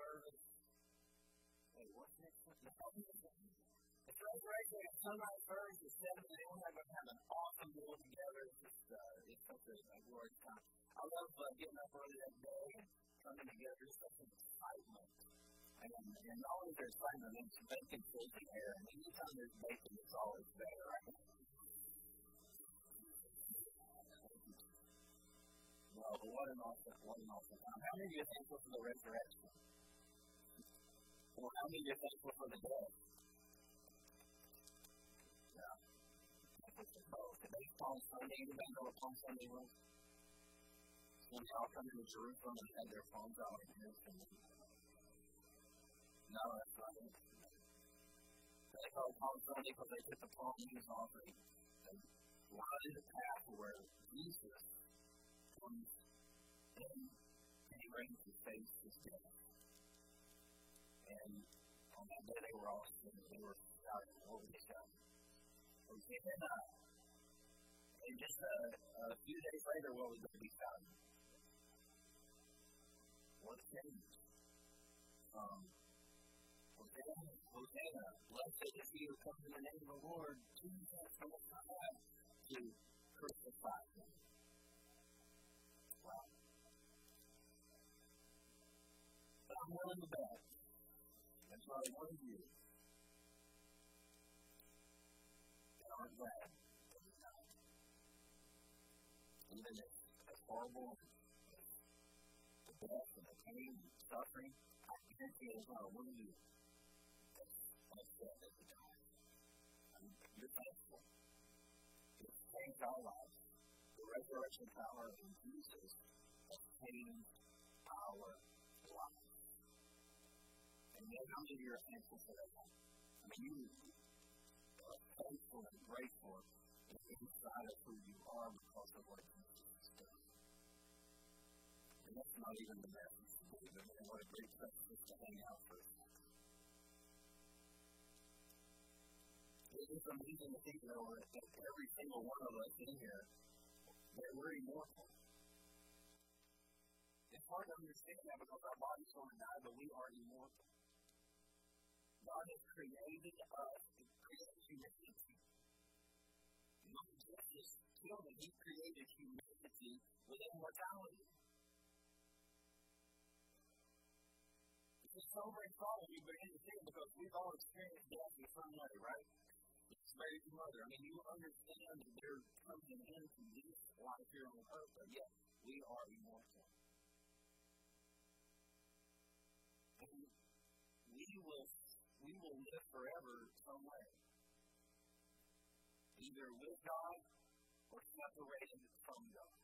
service. Wait, what's next? It's resurrection at sunrise service at 7 a.m. We're going to have an awesome meal together. It's uh, it's such a, a glorious time. I love uh, getting up early that day and coming together. It's such excitement. And, and not only there's excitement, there's bacon in air. And anytime there's bacon, it's always better. Right? Well, what an awesome, what an awesome time. How many of you are thankful for the resurrection? Or how many are thankful for the death? Yeah. Today's Palm Sunday. Anybody know what Palm Sunday was? When they all come into Jerusalem and had their palms out no, that's not it. They call it Palm Sunday because they took the palm leaves off and, lined the path where Jesus comes in and he brings his face his death. And on that day they were all singing, they were shouting, what were they shouting? And then, uh, and just a, a few days later, what was going to be shouting? What changed? Um, Hosanna, Hosanna, blessed is he who comes in the name of the Lord, Jesus from the to crucify him. Wow. But I'm willing to bet. I wanted you. And I'm glad that died. Even as, as horrible the death and the pain and suffering, I guarantee it's not one you that's upset that he died. I mean, you're thankful. It's changed our lives the resurrection power in Jesus has changed our life. How many of you are thankful for that? I mean, you are thankful and grateful inside of who you are because of what Jesus has done. And that's not even the message to believe in. And what a great place to hang out for. It is amazing to think, that every single one of us in here that we're immortal. It's hard to understand that because our body's going to die, but we are immortal. God has created us to create humanity. Not just his children, he created humanity with immortality. It's a sobering thought when you begin to think because we've all experienced death in some way, right? It's very familiar. I mean, you understand that there comes an end to this life here on earth, but yet we are immortal. And we will we will live forever some way. Either with God or separated from God.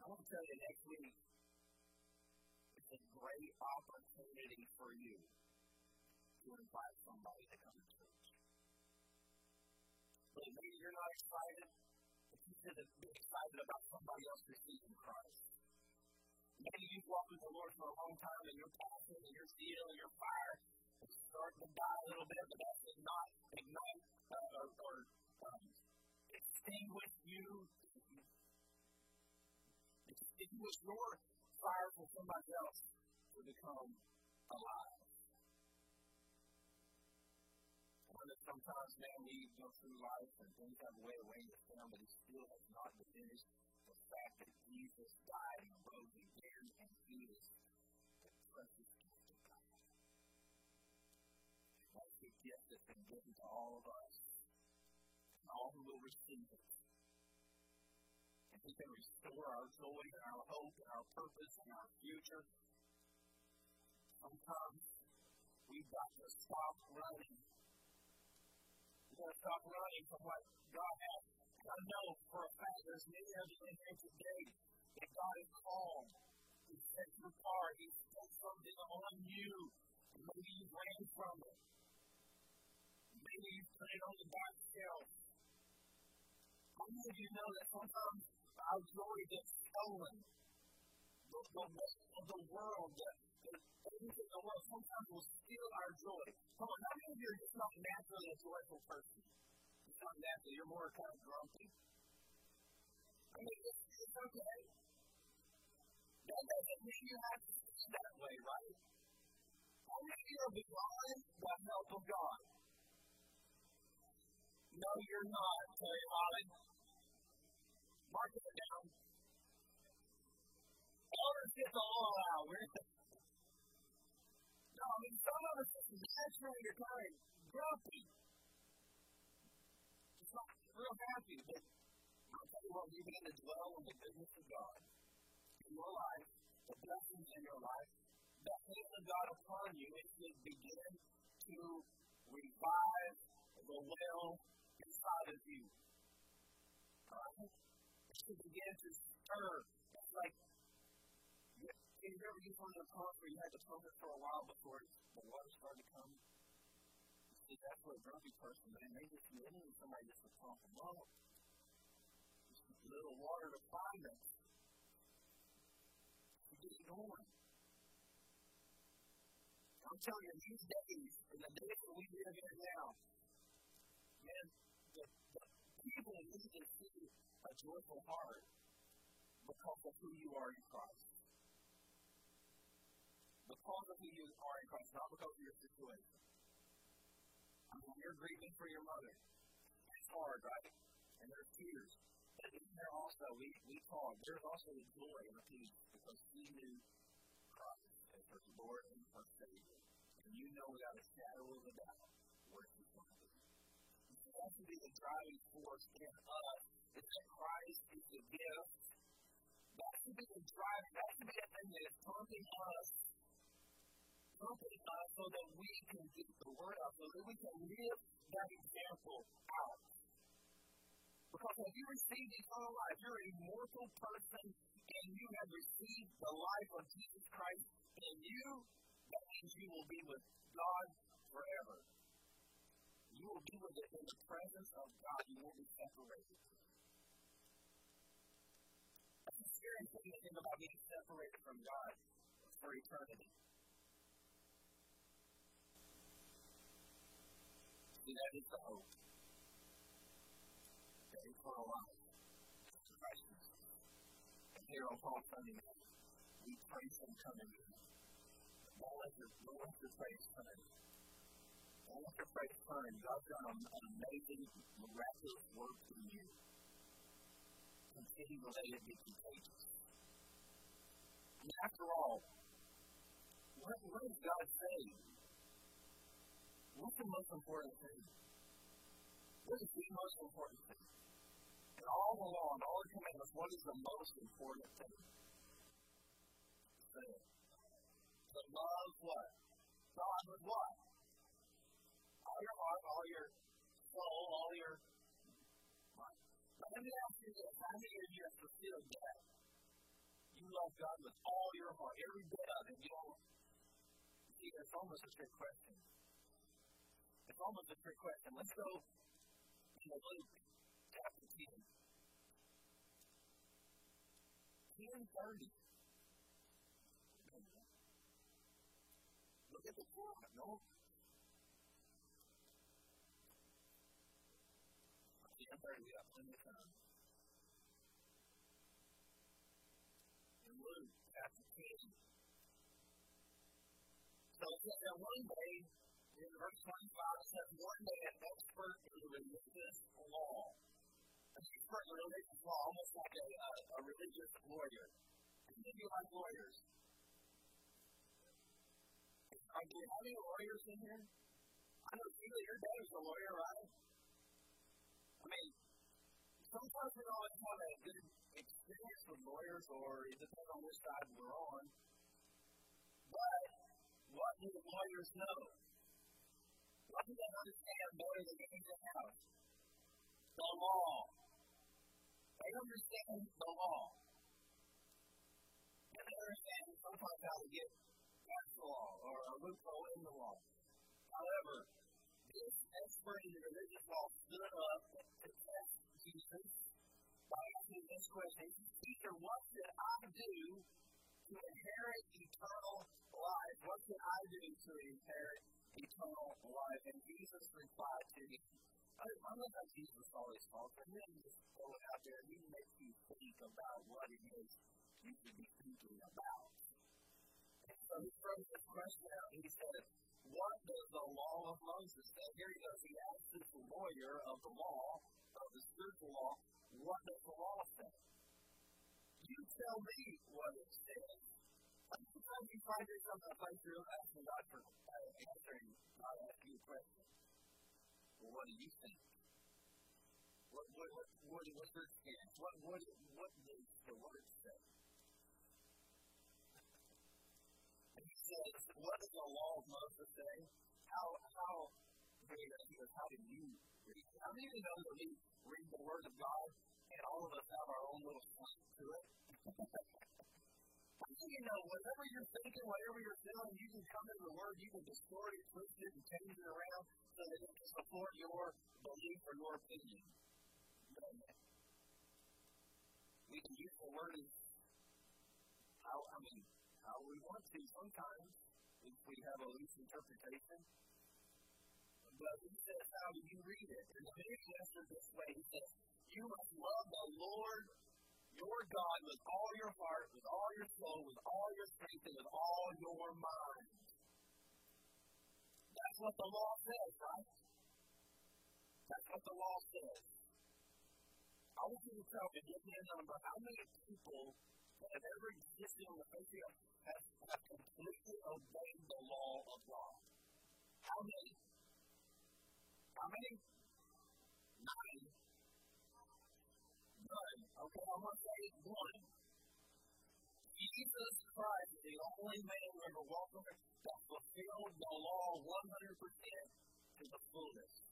I want to tell you next week, it's a great opportunity for you to invite somebody to come to church. But maybe you're not excited, but you should be excited about somebody else receiving Christ. Maybe you've walked with the Lord for a long time and your passion and your zeal and your fire is to die a little bit, but that does not ignite uh, or, or um, extinguish you. Extinguish your fire for somebody else to become alive. sometimes, man, we go through life and things have a way of weighing us down, but it still has not diminished the fact that Jesus died and rose again, The gift that's been given to all of us, and all who will receive it. And he can restore our joy and our hope and our purpose and our future. Sometimes we've got to stop running going to stop running from what God has. I know for a fact there's many of you in here today that God has called. He set you apart. He's put something on you. And maybe you ran from it. You put on the back shelf. How many of you know that sometimes our joy gets stolen? The, the rest of the world, the, the things in the world sometimes will steal our joy. Come on, how many of you are just not naturally a joyful person? It's not natural. You're more kind of grumpy. I mean, it's, it's okay. That doesn't mean you have to stay that way, right? How many of you are beyond the help of God? No, you're not, Terry Holly. Mark it down. Elders get the all out. no, I mean, some of us just naturally are kind grumpy. Just not real happy. But I'll tell you what, you begin to dwell on the goodness of God in your life, the blessings in your life, the hand of God upon you, it should begin to revive the well inside of you. Right? Should begin to stir. It's like, you get one of the pumps where you had to pump for a while before the water started to come? See, that's what a grumpy person, man, they just need somebody just to pump them up. Just a little water to find them. To get going. I'm telling you, these days, in the days that we live in now, man, the people need to see a joyful heart because of who you are in Christ. Because of who you are in Christ, not because of your situation. I mean, you're grieving for your mother. It's hard, right? And there's tears. But isn't there also, we, we talk, there's also a joy and a peace because we knew Christ as her Lord and her Savior. And you know without a shadow of a doubt That should be the driving force in us is that Christ is the gift. That should be the driving, that should be the thing that is pumping us pumping us so that we can get the word out, so that we can live that example out. Because when you receive eternal life, you're a mortal person and you have received the life of Jesus Christ in you, that means you will be with God forever. You will be with it in the presence of God. You won't be separated. That's a scary thing to think about being separated from God for eternity. See, that is the hope. That eternal life. Christ And here on Palm Sunday night, we praise Him coming in. Don't let your, don't let your praise turn. Let your praise turn. God's done an, an amazing, miraculous work in you. Continue to let it be contagious. And after all, what, what does God say? What's the most important thing? What is the most important thing? And all the law and all the commandments, what is the most important thing? Say it to love what? God with what? Your heart, all your soul, all your mind. Now, let me ask you this. How many of you have fulfilled that? You love God with all your heart, every bit of it. You don't see, it's almost a trick question. It's almost a trick question. Let's go to Luke chapter 10. 1030. Look at the Torah. No. We got plenty of time. In Luke chapter 10. So that one day, in verse 25, it says, one day an expert in religious law, an expert in religious law, almost like a, a, a religious lawyer. Many of you like lawyers? Are there any lawyers in here? I know, Sheila, your dad's a lawyer, right? I mean, sometimes we always have a good experience with lawyers, or it depends on which side we're on. But what do the lawyers know? What do they understand better than anything else? The law. They understand the law. And they understand sometimes how to get against the law or a loophole in the law. However, this expert in law stood up to test Jesus by asking this question Teacher, what should I do to inherit eternal life? What should I do to inherit eternal life? And Jesus replied to him. I, I love how Jesus always talks, and then just throw it out there, and he makes you think about what it is you should be thinking about. And so he throws this question out. and He says, What does the law of Moses say? Here he goes. He asks this lawyer of the law, of the spiritual law, what does the law say? You tell me what it says. Sometimes you find yourself in a place where you're asking God for uh, answering, God asking you a question. Well, what do you think? What, what, what, what, what's your experience? What, what, what does the word say? Says, what does the law of Moses say? How, how, goes, how do you read? How do you know that we read the word of God and all of us have our own little slant to it? How do you know, whatever you're thinking, whatever you're feeling, you can come into the Word, you can distort it, twist it, and change it around so that it can support your belief or your opinion. We can use the Word as how, I mean, how we want to sometimes if we have a loose interpretation. But he says, how do you read it? And the New Testament this way, he says, you must love the Lord your God with all your heart, with all your soul, with all your strength, and with all your mind. That's what the law says, right? That's what the law says. I want you to tell me, give me a number, how many people that have ever existed on the face of have, completely obeyed the law of God? How many? How many? Nine. None. Okay, I'm going to say one. Jesus Christ is the only man who ever walked on earth that fulfilled the law 100% to the fullest.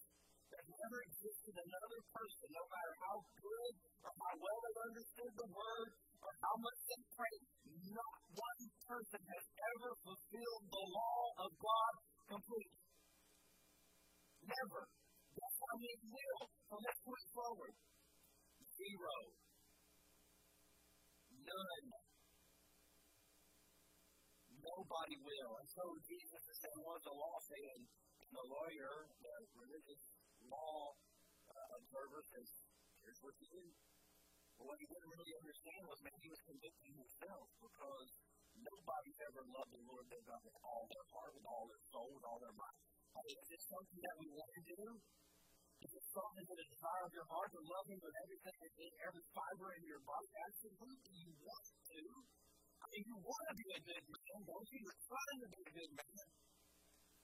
There's never existed another person, no matter how good or how well they understood the word or how much they prayed, not one person has ever fulfilled the law of God completely. Never. That's how he will from this point forward. Zero. None. Nobody will. And so Jesus is saying, what the law saying? The lawyer, the religious law uh, observer says, here's what you do. But what he didn't really understand was maybe he was convicting himself because nobody's ever loved the Lord their God with all their heart, with all their soul, with all their mind. I mean, is this something that we want to do? Is it something that is desire of your heart to love Him with everything in every fiber in your body? Absolutely, you want to. I mean, you want to be a good man, don't you? You're trying to be a good man.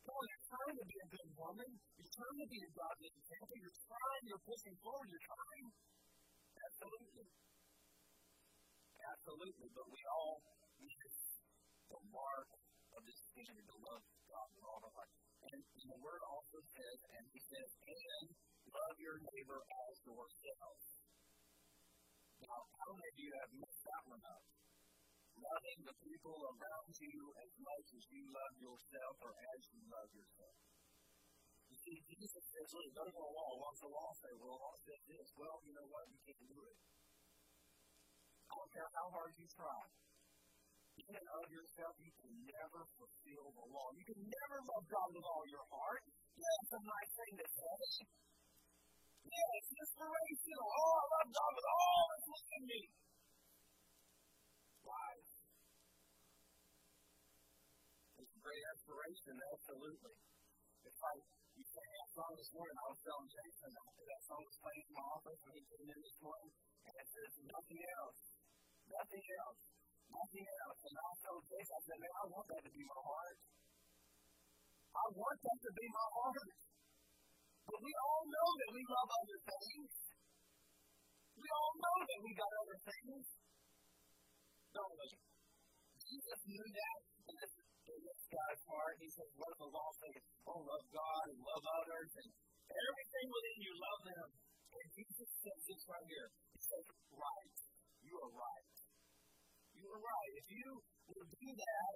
No, you're trying to be a good woman. You're trying to be a godly example. You're trying. You're pushing forward. You're trying. Absolutely. Absolutely. But we all miss the mark of this standard to love God with all our heart. And the word also says, and he says, and love your neighbor as yourself. Now, how many of you have missed that one up? Loving the people around you as much as you love yourself or as you love yourself. You see, Jesus says, look, go to the law. What's the law say? Well, the law says this. Well, you know what? You can't do it. I don't care how hard you try in and of yourself, you can never fulfill the law. You can never love God with all your heart. Yeah, it's a nice thing to say. Yeah, it's inspirational. Oh, I love God with all that's within me. Lies. It's a great aspiration, absolutely. It's like you sang that song this morning. I was telling Jason that song was playing in my office when he came in this morning, and it says nothing else. Nothing else nothing else. And I told Jason, I said, man, I want that to be my heart. I want that to be my heart. But we all know that we love other things. We all know that we got other things. Don't we? Jesus knew that guy's heart. He says, what does the law say? Oh, love God and love others and everything within you, love them. And Jesus says this right here. He says, right. You are right you were right. If you will do that,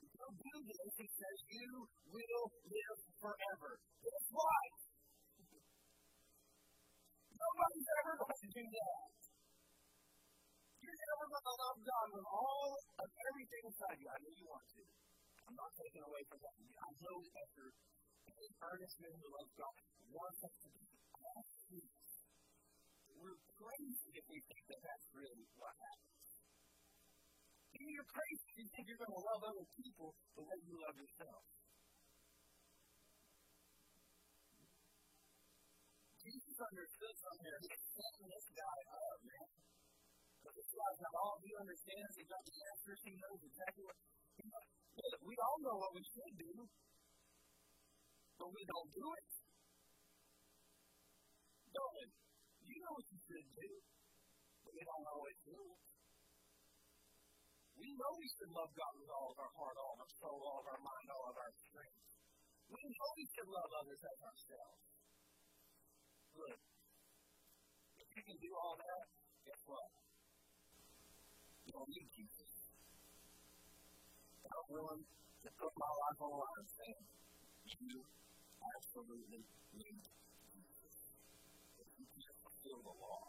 if you do this, he says, you will live forever. That's right. Nobody's ever going to do that. Never going to love God with all of everything inside you. I know you want to. I'm not taking away from that. I know that you're an earnest man who loves God wants us to be We're crazy if we think that that's really what happens. you're crazy. if You think you're going to love other people the way you love yourself. Jesus understood something. He's this guy guy's got all, he understands, he's got the answers, he knows exactly what. He knows. We all know what we should do, but we don't do it. Don't? You know what you should do, but we don't always do it. We know we should love God with all of our heart, all of our soul, all of our mind, all of our strength. We know we should love others as ourselves. Look, if you can do all that, guess what? Don't Jesus. I'm willing to put my life on the line saying, you absolutely need Jesus. If you can't fulfill the law,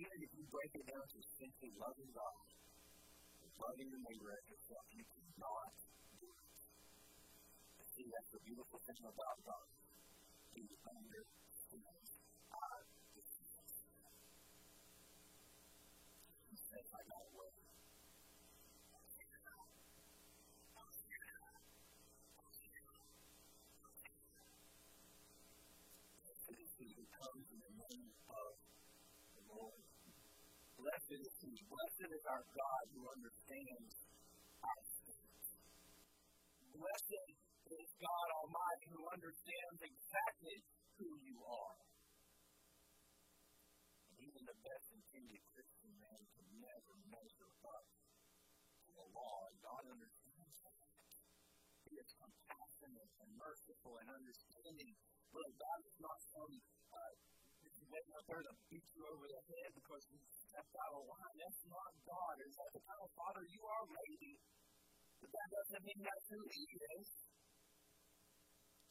even if you break it down to simply loving God, loving your neighbor as yourself, you cannot do it. See, that's the beautiful thing about God. He understands our disease. He says, Blessed is He. Blessed is our God who understands our. Blessed is God Almighty who understands exactly who you are. And even the best intended Christian man can never measure up to the law. And God understands that. He is compassionate and merciful and understanding. Look, God is not some there to beat you over the head because you stepped out of line. That's not God. Is that the kind of father you are? Maybe. But that doesn't mean that's who He is.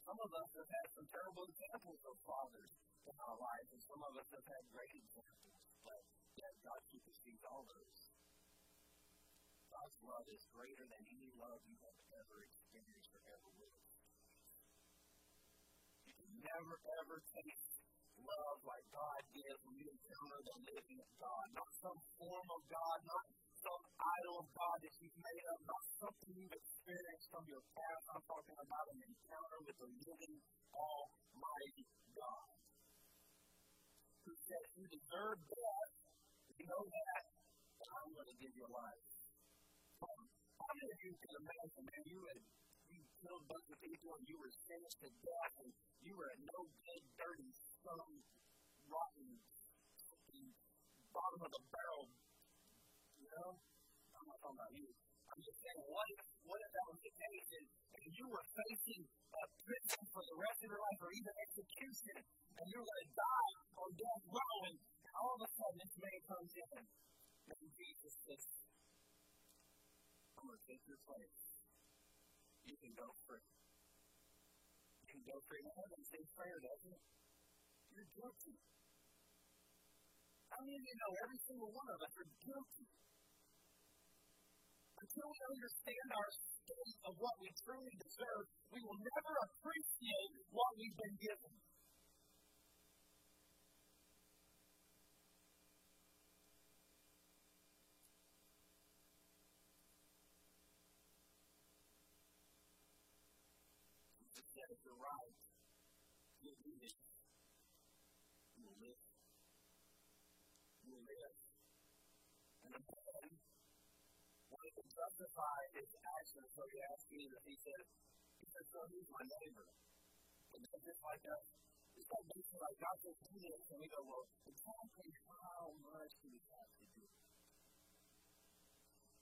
Some of us have had some terrible examples of fathers in our lives, and some of us have had great examples. But yet God supersedes all those. God's love is greater than any love you have ever experienced or ever will. You can never, ever taste love like God gives when you encounter the living God. Not some form of God, not some idol of God that you've made up, not something you've experienced from your past. I'm talking about an encounter with the living, almighty God. Who says you deserve death, you know that, but I'm going to give you life. How many of you can imagine, man, you had you killed a bunch of people and you were sentenced to death and you were a no good, dirty, some rotten, bottom of the barrel you know? I'm not talking about you. I'm just saying, what if, what if that was the case and, you were facing a prison for the rest of your life or even execution and you're going to die on death row and all of a sudden this man comes in and Jesus says, I'm going to take your place. You can go free. You can go free. Now, heaven says prayer, doesn't it? You're guilty. How many of you know every single one of us are guilty? until we understand our state of what we truly deserve, we will never appreciate what we've been given. Jesus if you're right, you'll do this. Live. And the man wanted to justify his actions, so he asked Jesus, he said, he said, so who's my neighbor? And it's just like us. It's like basically like God says, do this, and we go, well, exactly how much do we have to do?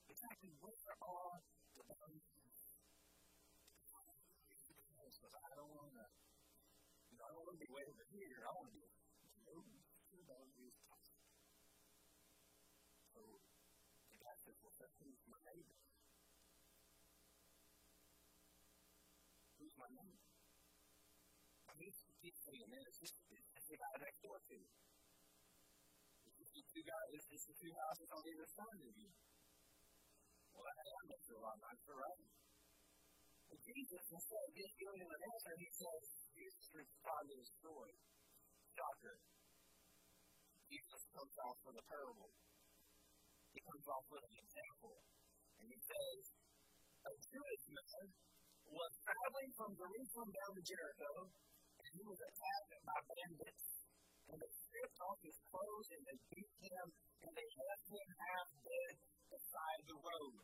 Exactly where are the boundaries? Because I don't want to, you know, I don't want to be way over here. I want to be over to the boundaries So the says, who's my neighbor? Who's my neighbor? I mean, it's the saying this. It's the guy next door to you. It's the two guys, it's the two houses on either side of you. Well, that, that makes it a lot nicer, right? But Jesus, instead of just giving him an answer, he says, Jesus responded to the story. Shocker. Jesus comes off with a parable. He comes off with an example. And he says, a Jewish man was traveling from Jerusalem down to Jericho, and he was attacked by bandits. And they stripped off his clothes and they beat him, and they left him half dead beside the road.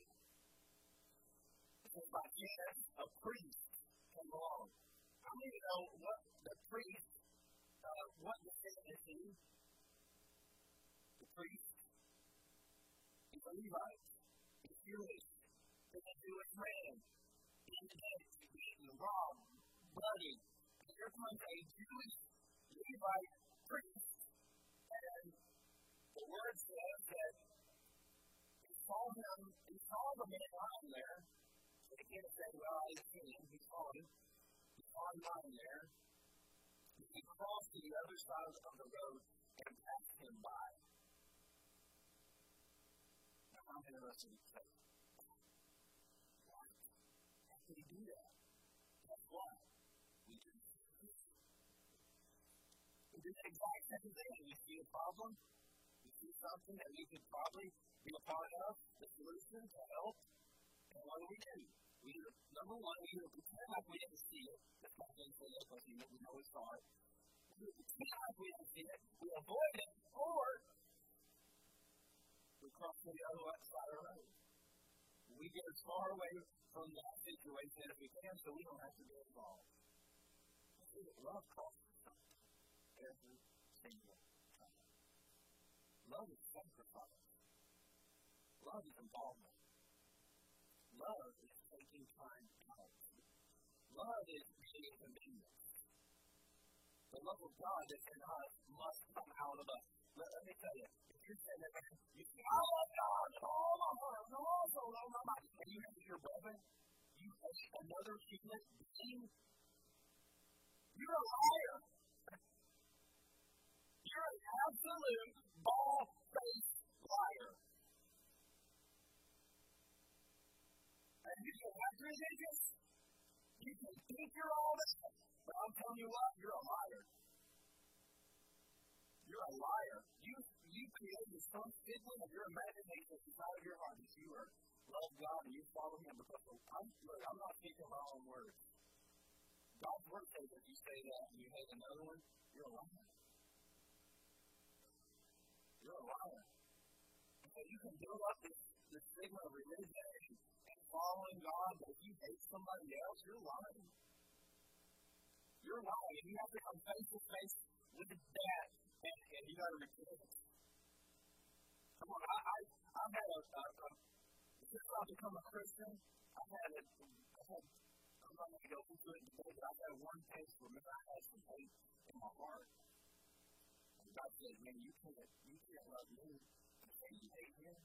And by chance, a priest came along. Many of you know what the priest, uh, what the sin is he? The priest? A Levite. He's Jewish. He's a Jewish man. He's beaten, robbed, bloody. And here comes a Jewish Levite priest. And the word says that he saw him, he saw the man lying there. So he can't say, well, I seen him. He saw him. He saw him lying there. He crossed the other side of the road How of why? How could he do that? Guess what? We didn't we do the exact same thing. We see a problem, we see something that we could probably be a part of, the solution to help, and what do we do? We either, number one, we either pretend like we didn't see it. That's not going to that because we know it's hard. We pretend like we didn't see it, we avoid it, or we cross to the other side of the road. We get as far away from that situation as we can so we don't have to get involved. Love costs every single time. Love is sacrifice. Love is involvement. Love is taking time out. Love is being inconvenienced. The love of God that's in us must come out of us. Let, let me tell you, I love God all you you another you're a liar. You're an absolute ball-faced liar. And you can. You can think you're all but I'm telling you what, you're a liar. You're a liar. Created some figment of your imagination inside of your heart that you are love God and you follow Him because I'm look, I'm not speaking my own words. God's word says if you say that and you hate another one, you're a liar. You're a liar. And so you can build up this, this stigma of religion and, and following God, but if you hate somebody else, you're lying. You're lying, and you have to come face to face with that, and, and you got to repent. Come on, I, I, I've had a, a, a since I've become a Christian, I've had a, I've had, I'm not going to go into it today, but I've had one case where maybe I had some hate in my heart. And God said, man, you can't, you can't love me and you hate him.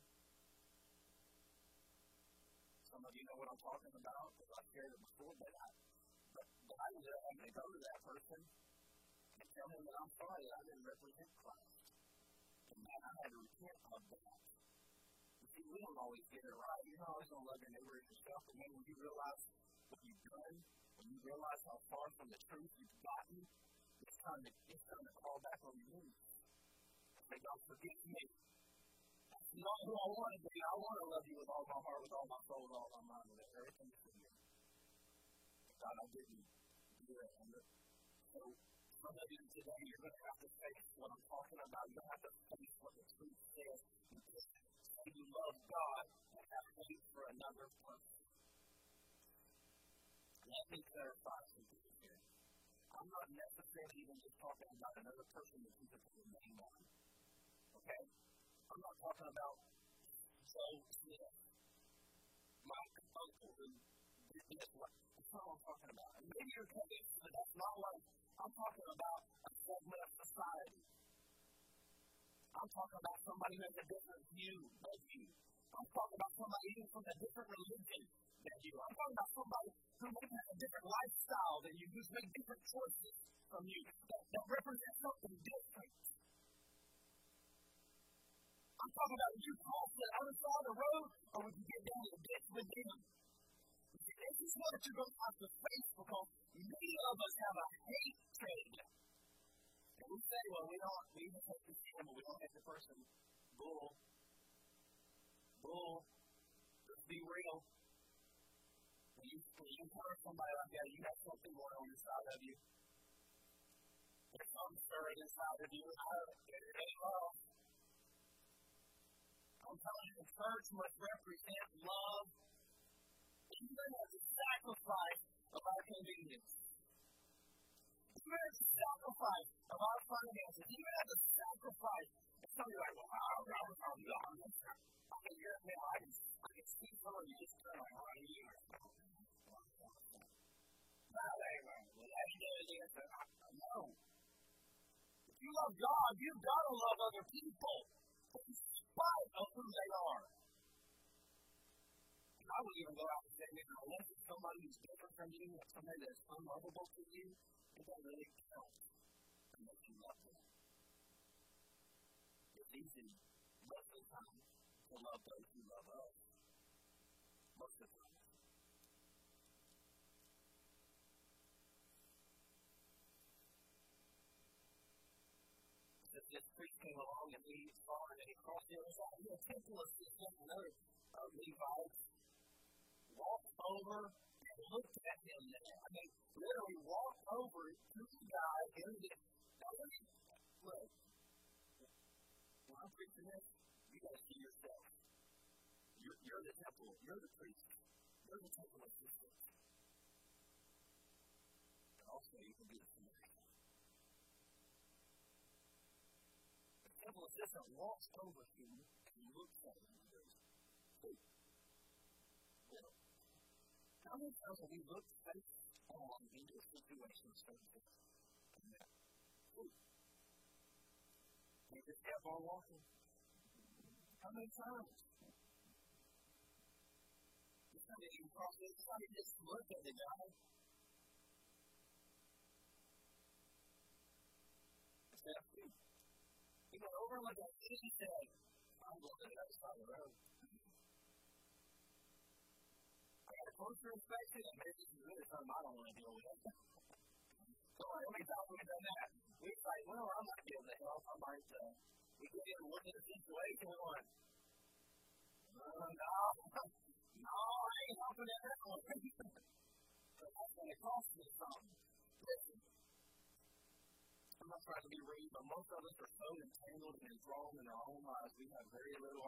Some of you know what I'm talking about because I've shared it before, but I, but, but I ended up having to go to that person and tell him that I'm sorry that I didn't represent Christ. Man, I had to repent of that. You see, we don't always get it right. You're not always going to love your neighbor as yourself, but man, when you realize what you've done, when you realize how far from the truth you've gotten, it's time to, it's time to crawl back on your knees. Say, God, forgive me. That's not who I want to be. I want to love you with all my heart, with all my soul, with all my mind, with everything that's in me. God, I didn't do it. So, some of you today, you're going to have to face what I'm talking about. Going have to face what the truth says. Say you love God and have hate for another person. Let me clarify something here. I'm not necessarily even just talking about another person that you can put your name on. Okay? I'm not talking about Joe Smith, my uncle who did this. That's not what I'm talking about. And maybe you're thinking, but that's not what I'm talking about a segment of society. I'm talking about somebody who has a different view than you. I'm talking about somebody even from a different religion than you. I'm talking about somebody who may have a different lifestyle than you, who's made different choices from you, that, that represent something different. I'm talking about you cross the other side of the road, or would you get down the ditch with them? This is what you're going to have to face because many of us have a hatred. And we say, well, we don't, we even the sin, but we don't hate the person. Bull. Bull. There's be real. When you, when you encounter somebody like that, you have something going on inside of you. There's some stirring inside of you. I'm telling you, the church must represent love, even as a sacrifice of our convenience. Even as a sacrifice of our finances, even as a sacrifice. Some of you are like, well, not, not, I'm not. I can hear it now. I can, I can see some of just turn like, oh, you No. If you love God, you've got to love other people in spite of who they are. I would even go out and say, man, unless it's somebody who's different from you, somebody that's unlovable to you, it doesn't really count you love them. It's easy most of the time to love those who love us. Most of the time. This priest came along and he saw it and he crossed the other side. He assistant, another uh, Levite, walked over looked at him there. I mean, literally walked over to the guy in the. Now, look. When I'm preaching this, you guys see yourself. You're, you're the temple. You're the priest. You're the temple assistant. And also, you can be the Samaritan. The temple assistant walks over to you and looks at him and goes, Hey, how many times have we looked face on a situation and that? We just kept on walking. How many times? Cross it. It's not just look at the guy. Food. He went over at it. He said, I'm going to the other side of the road. I got a closer inspection, and maybe this is really something I don't want to deal with. so, how many times have we done that? We say, well, I'm not giving the help. I might, uh, we get in look at the situation and going, uh, no, no, I ain't helping at that one. so that's going to cost me something. I'm not trying to be rude, but most of us are so entangled and enthralled in our own lives, we have very little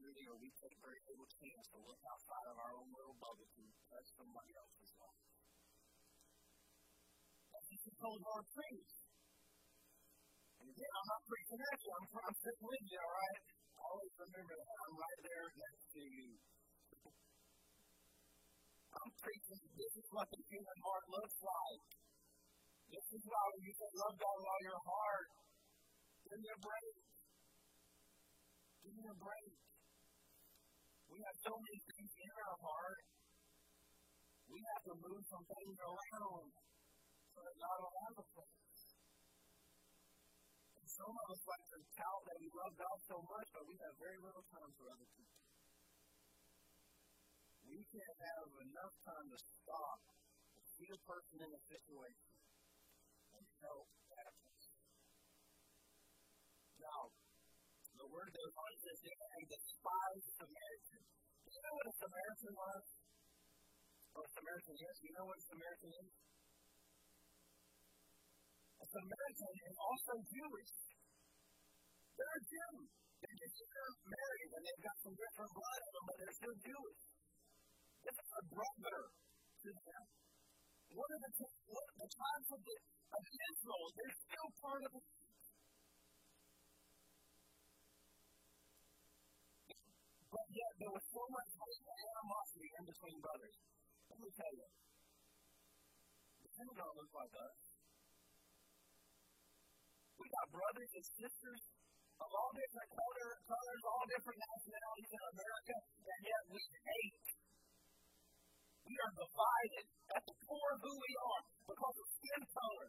opportunity or we take very little chance to look outside of our own little bubble to touch somebody else's life. Just the cold hard truth. And again, I'm not preaching at you, I'm, I'm sitting with you, all right? Always remember that I'm right there next to you. I'm preaching, this is what the human heart looks like. This is why you can love God with all your heart. Give me a break. Give me a break. We have so many things in our heart. We have to move some things around so that God will have a place. And some of us like to tout that we love God so much, but we have very little time for other people. We can't have enough time to stop and see a person in a situation and help that person. Now, the word goes on to say, a despised Samaritan. Know what a Samaritan was? Or a Samaritan is? You know what a Samaritan is? A Samaritan is also Jewish. They're Jews. They're just married and they've got some different blood in them, but they're still Jewish. This is a brother to them. What are the, what, the times of, the, of Israel? They're still part of yet there was so much animosity in between brothers. Let me tell you, the synagogue looks like us. We got brothers and sisters of all different color, colors, all different nationalities in America, and yet we hate. We are divided at the core of who we are because of skin color,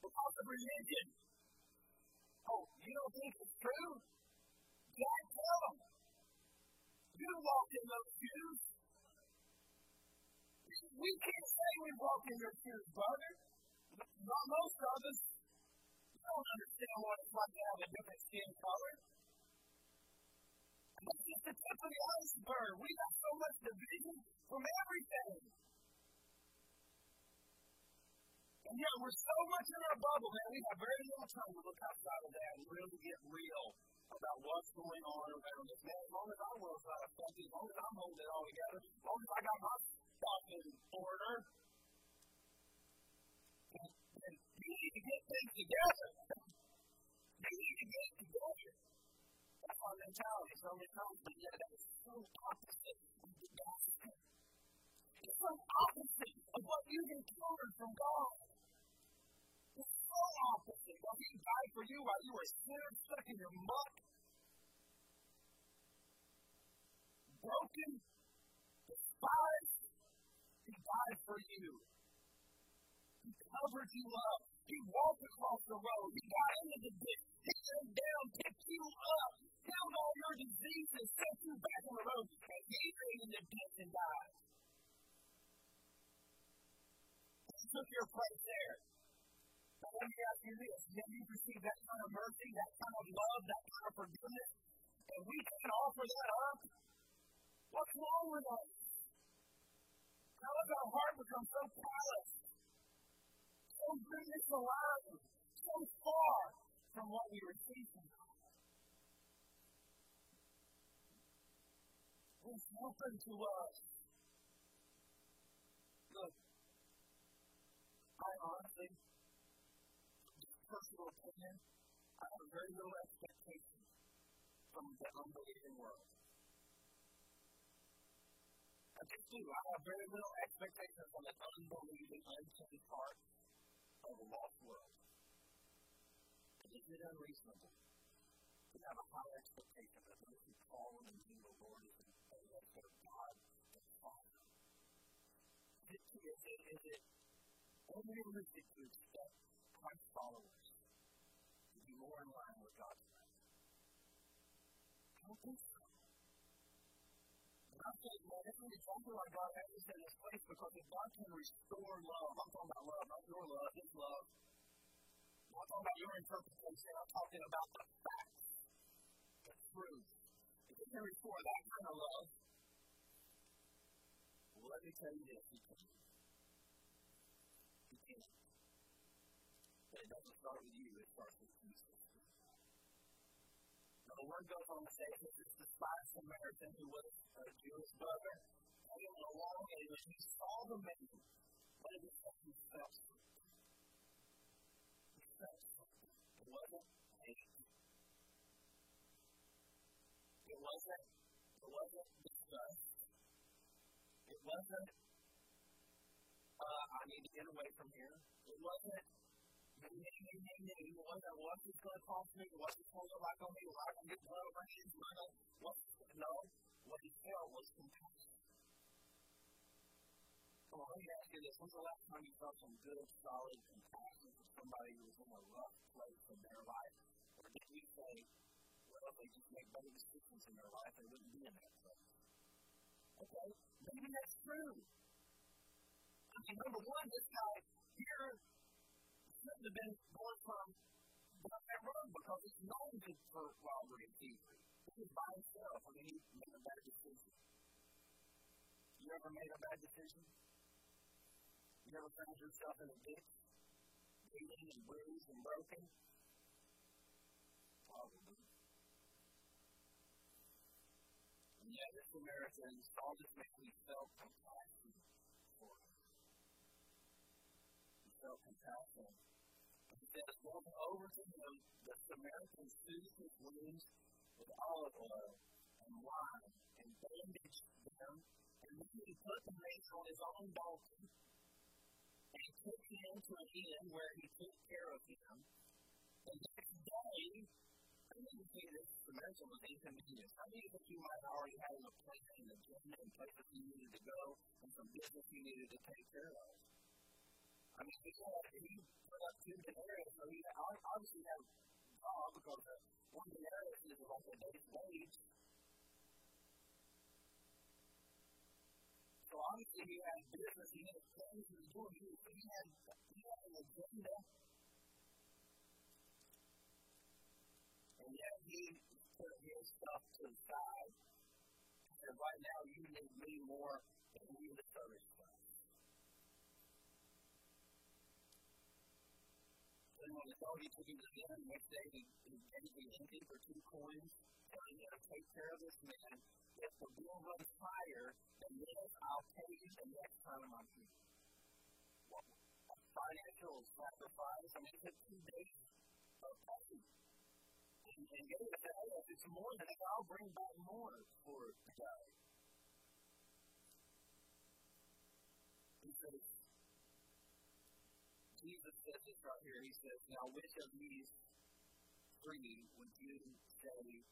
because of religion. Oh, you don't think it's true? God, tell them. You walk in those shoes. We can't say we walk in your shoes, brother. Not most of us. You don't understand what it's like to have a different skin color. That's just the tip of the iceberg. We got so much division from everything. And yet we're so much in our bubble, man. We have very little time to look outside of that and really get real about what's going on around us. Man, as long as our world's not affected, as long as I'm holding it all together, as long as I got my stuff in order, and you need to get things together. You need to get together. That's our mentality so many times, but yet that so opposite of the gospel. It's so opposite of what you've encountered from God. So opposite. Well, He died for you while you were sinner, stuck in your muck, broken, despised. He died for you. He covered you up. He walked across the road. He got into the ditch. He came down, picked you up, healed all your diseases, set you back on the road, and he stayed in the ditch and died. He took your place there. Me ask you this. Have you received that kind of mercy, that kind of love, that kind of forgiveness? And we can't offer that up? What's wrong with us? How does our heart become so callous, so misaligned, so far from what we receive from God? What's open to us? Look, I honestly, personal opinion, I have very little expectation from the unbelieving world. I just do. I have very little expectation from the unbelieving, unsaved part of a lost world. Is it unreasonable to have a high expectation of those who call on the name of the Lord as their God and Father? Is it, is it, is it unrealistic to expect Christ followers I'm saying, man, God in this place because if God can restore love, I'm talking about love, your love, His love. I'm talking about your interpretation, I'm talking about the the truth. If He can restore that kind of love, well, let me tell you this, can. But it doesn't start with you, it starts with the word goes on to say this is the spies Samaritan who was a Jewish brother came along and when he saw the man, what did he say? He felt something. He felt something. It wasn't hate. It wasn't, it wasn't disgust. It wasn't, uh, I need to get away from here. It wasn't me, me, me, me, me. It wasn't what's this going to cost me, what's this going to on me, what I can get blood on my hands, no, what he felt was compassion. Well, let me ask you this. When's the last time you felt some good, solid compassion for somebody who was in a rough place in their life? Or did we say, well, they just make better decisions in their life, they wouldn't be in that place? Okay, maybe that's true. I mean, number one, this guy here shouldn't have been going from down that road because it's known for robbery and thievery. He was by himself. Mean, he made a bad decision. You ever made a bad decision? You ever found yourself in a ditch, bleeding and bruised and broken? Probably. And yet, the Samaritans, all this makes me felt compassion for him. He felt compassion. Says, going over to him, the Samaritans soothed his wounds with olive oil and wine and bandaged them. And then he put the man on his own donkey and took him to an inn where he took care of him. The next day, mean, see, this Samaritan was inconvenience. I mean, that you might already have a plan and agenda and places you needed to go and some business you needed to take care of. I mean, he had he put up two denarius, so he obviously had a job because one denarius is like a day's wage. So obviously he had business, he had things he was doing, he, he, had, he an agenda. And yet he put his stuff to the side. And right now you need me more than you the service the dog took him to the end, the next day he, he me empty for two coins, telling me to take care of this man. If the bill runs higher than this, I'll pay you the next time I'm here. Well, financial sacrifice, I mean, it took two days of pay and, and it to hey, it's more than that, I'll bring back more for the guy. He says, Jesus says this right here. He says, Now which of these three would you say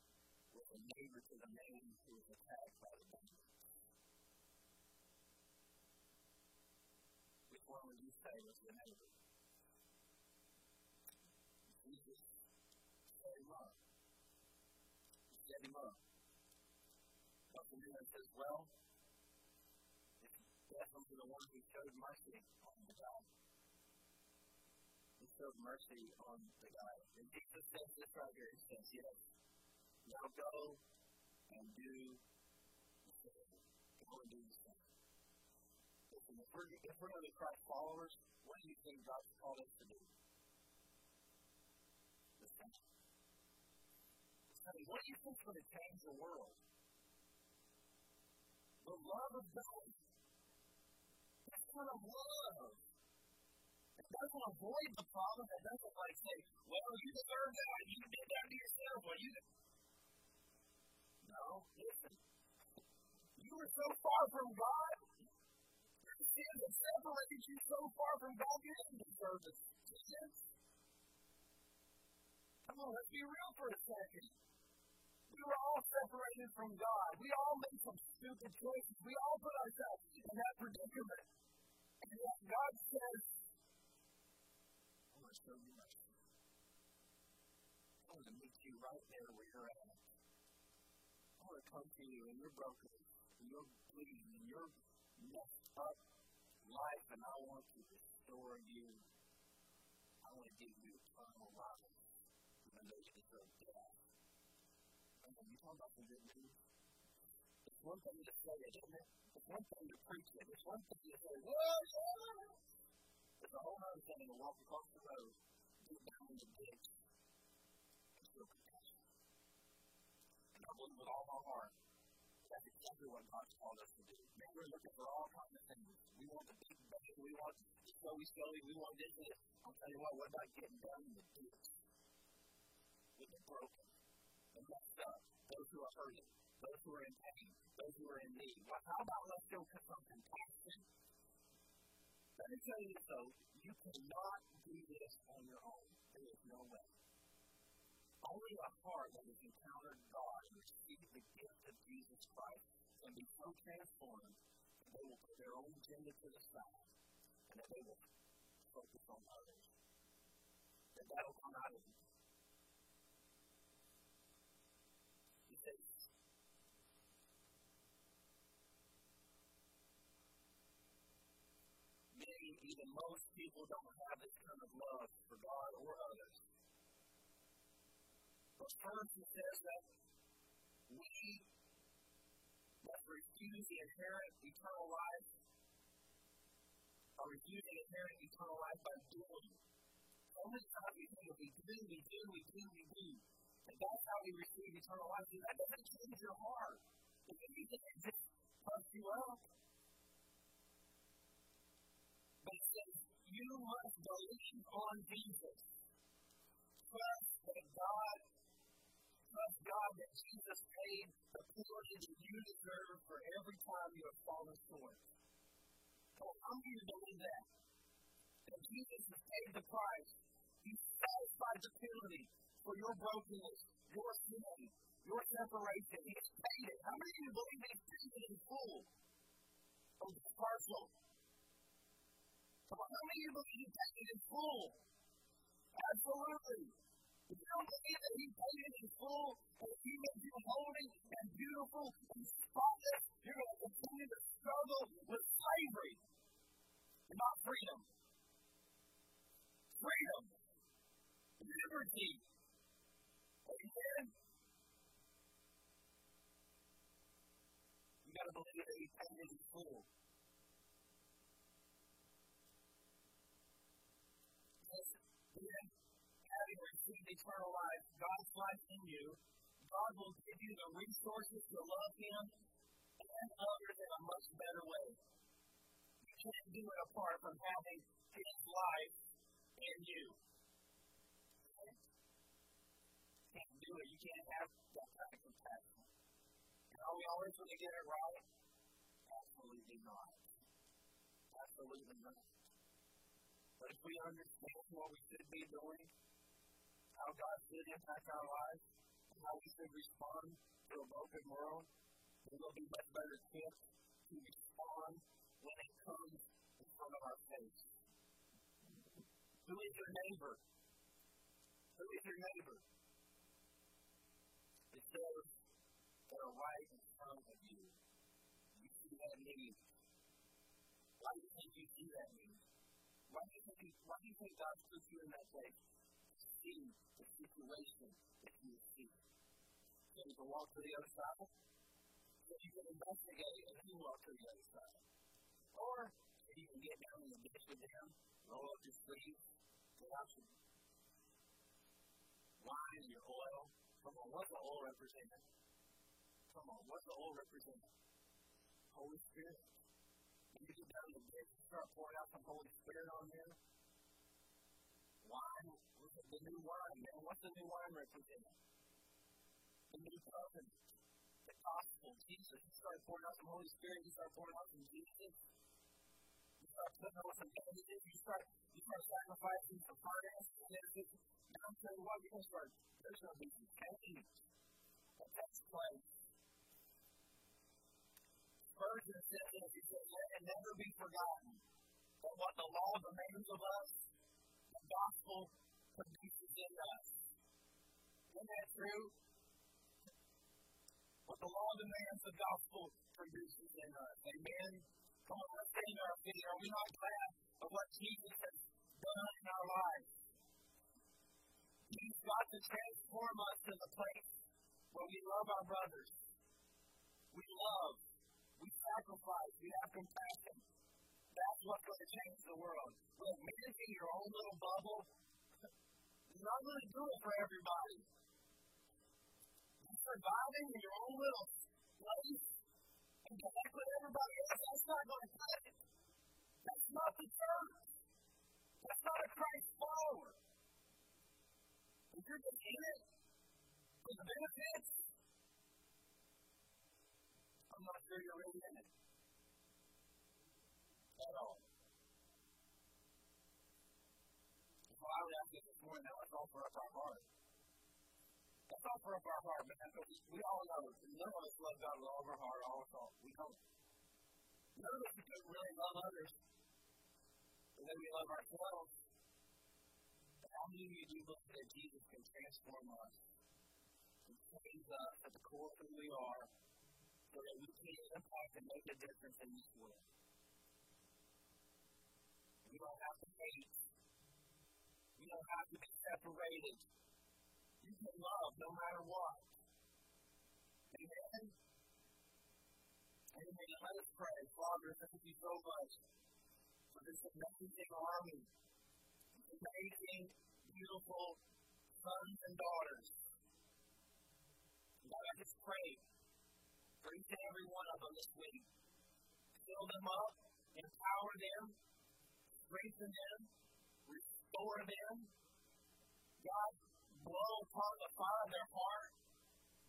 was a neighbor to the man who was attacked by the bandits? Which one would you say was the neighbor? Jesus set him up. He set him up. But the man says, Well, it's definitely the one who showed mercy. He showed mercy on the guy. And Jesus says this right here. He says, Yes. Now go and do the same. Go and do the same. If we're, if we're going to be Christ followers, what do you think God's called us to do? The same. What do you think is going to change the world? The love of God. That kind of love. It doesn't avoid the problem. It doesn't like say, well, you deserve that. You did that to yourself. Well, you No, listen. You were so far from God. Your sins have separated you so far from God, you didn't deserve this. Come on, let's be real for a second. We were all separated from God. We all made some stupid choices. We all put ourselves in that predicament. And yet God says, show you. I want to meet you right there where you're at. I want to come to you and you're broken, and you're bleeding, and you're messed up life, and I want to restore you. I want to give you eternal life, even though you deserve death. And you talk about the good news, it's one thing to say it, isn't it? It's one thing to preach it. It's one thing to say, whoa, yeah. It's a whole other thing to walk across the road, get down in the ditch, and feel compassion. And I believe with all my heart, that's exactly what God's called us to do. Man, we're looking for all kinds of things. We want the big bang, we want the snowy snowy, we want this and this. I'll tell you what, what about getting down in the ditch with the broken, the messed up, those who are hurting, those who are in pain, those who are in need. Well, how about let's go to some compassion? Let me tell you though, you cannot do this on your own. There is no way. Only a heart that has encountered God and received the gift of Jesus Christ can be so transformed that they will put their own agenda to the side and that they will focus on others. That that will come out of. Even most people don't have this kind of love for God or others. But first, he says that we must refuse the inherent eternal life, refuse the inherent eternal life by doing. So many times we think we do, we do, we do, we do. And that's how we receive eternal life. That doesn't change your heart. Because you think it just puffs you up. But says, you must believe on Jesus. Trust that God, trust God that Jesus paid the penalty that you deserve for every time you have fallen short. So how of you believe that? That Jesus has paid the price. He satisfied the penalty for your brokenness, your sin, your separation. He has paid it. How many of you believe that He's paid it in full? Or partial? Come how many of you believe paid it in full? Absolutely. If you don't believe that He paid it in full, and He made you holy and beautiful and spotless, you're going to continue to struggle with slavery not freedom. Freedom. Liberty. Amen. believe that He paid it in full. Then, having received eternal life, God's life in you, God will give you the resources to love Him and others in a much better way. You can't do it apart from having His life in you. You can't do it. You can't have that kind of compassion. And are we always going to get it right? Absolutely not. Absolutely not. But if we understand what we should be doing, how God should impact our lives, and how we should respond to a broken world, we will be much better equipped to respond when it comes in front of our face. Who is your neighbor? Who is your neighbor? It says they are right in front of you. You see that need. Why do you think you see that need? Why do you think, why do you think God puts you in that place? See the situation that you see. So you can walk to the other side so you can investigate and then walk to the other side. Or if you can get down in the ditch with them, roll up your sleeves, get out your wine your oil. Come on, what's the oil represent? Come on, what's the oil represent? Holy Spirit. You get down in the ditch start pouring out some Holy Spirit on wine, the new wine, man, what's the new wine represent? The new covenant the gospel, Jesus. You start pouring out some Holy Spirit, you start pouring out some Jesus. You start putting on some bandages, you start you start sacrificing some finances, and then it's I'm telling you what, you're gonna start there's gonna be some change that takes place. Spurgeon says this, he says, let it never be forgotten that what the law demands of us, the gospel produces in us. Isn't that true? what the law demands the gospel produces in us. Amen. Come on, let's stand our feet. Are we not glad of what Jesus has done in our lives? He's got to transform us to the place where we love our brothers. We love. We sacrifice. We have compassion. That's what's going to change the world. Look, managing your own little bubble is not going to do it for everybody surviving in your own little place and connect with everybody else, that's not going to cut it. That's not the church. That's not a Christ follower. If you're just in it for the benefits, I'm not sure you're really in it at all. So I would ask you this let's offer up our heart. Let's offer up our heart, man, we all know none of us love God with all of our heart, all of our. We don't. None of us can really love others the way we love ourselves. How many of you do believe that Jesus can transform us and change us at the core of who we are so that we can impact and make a difference in this world? We don't have to hate. We don't have to be separated. You can love no matter what. Amen? Amen. Let us pray. Father, thank you so much for this amazing army, amazing, beautiful sons and daughters. God, I just pray for each and every one of them this week. Fill them up, empower them, strengthen them, restore them. God, blow upon the fire of their heart.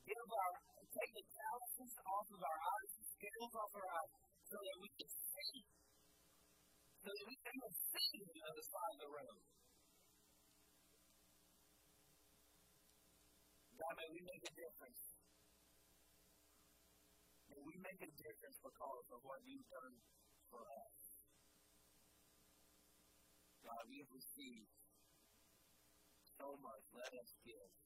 Give our, take the calluses off of our eyes, the scales off our eyes, so that we can see. So that we can see the other side of the road. God, may we make a difference. May we make a difference because of what you've done for us. We have received so much. Let us give.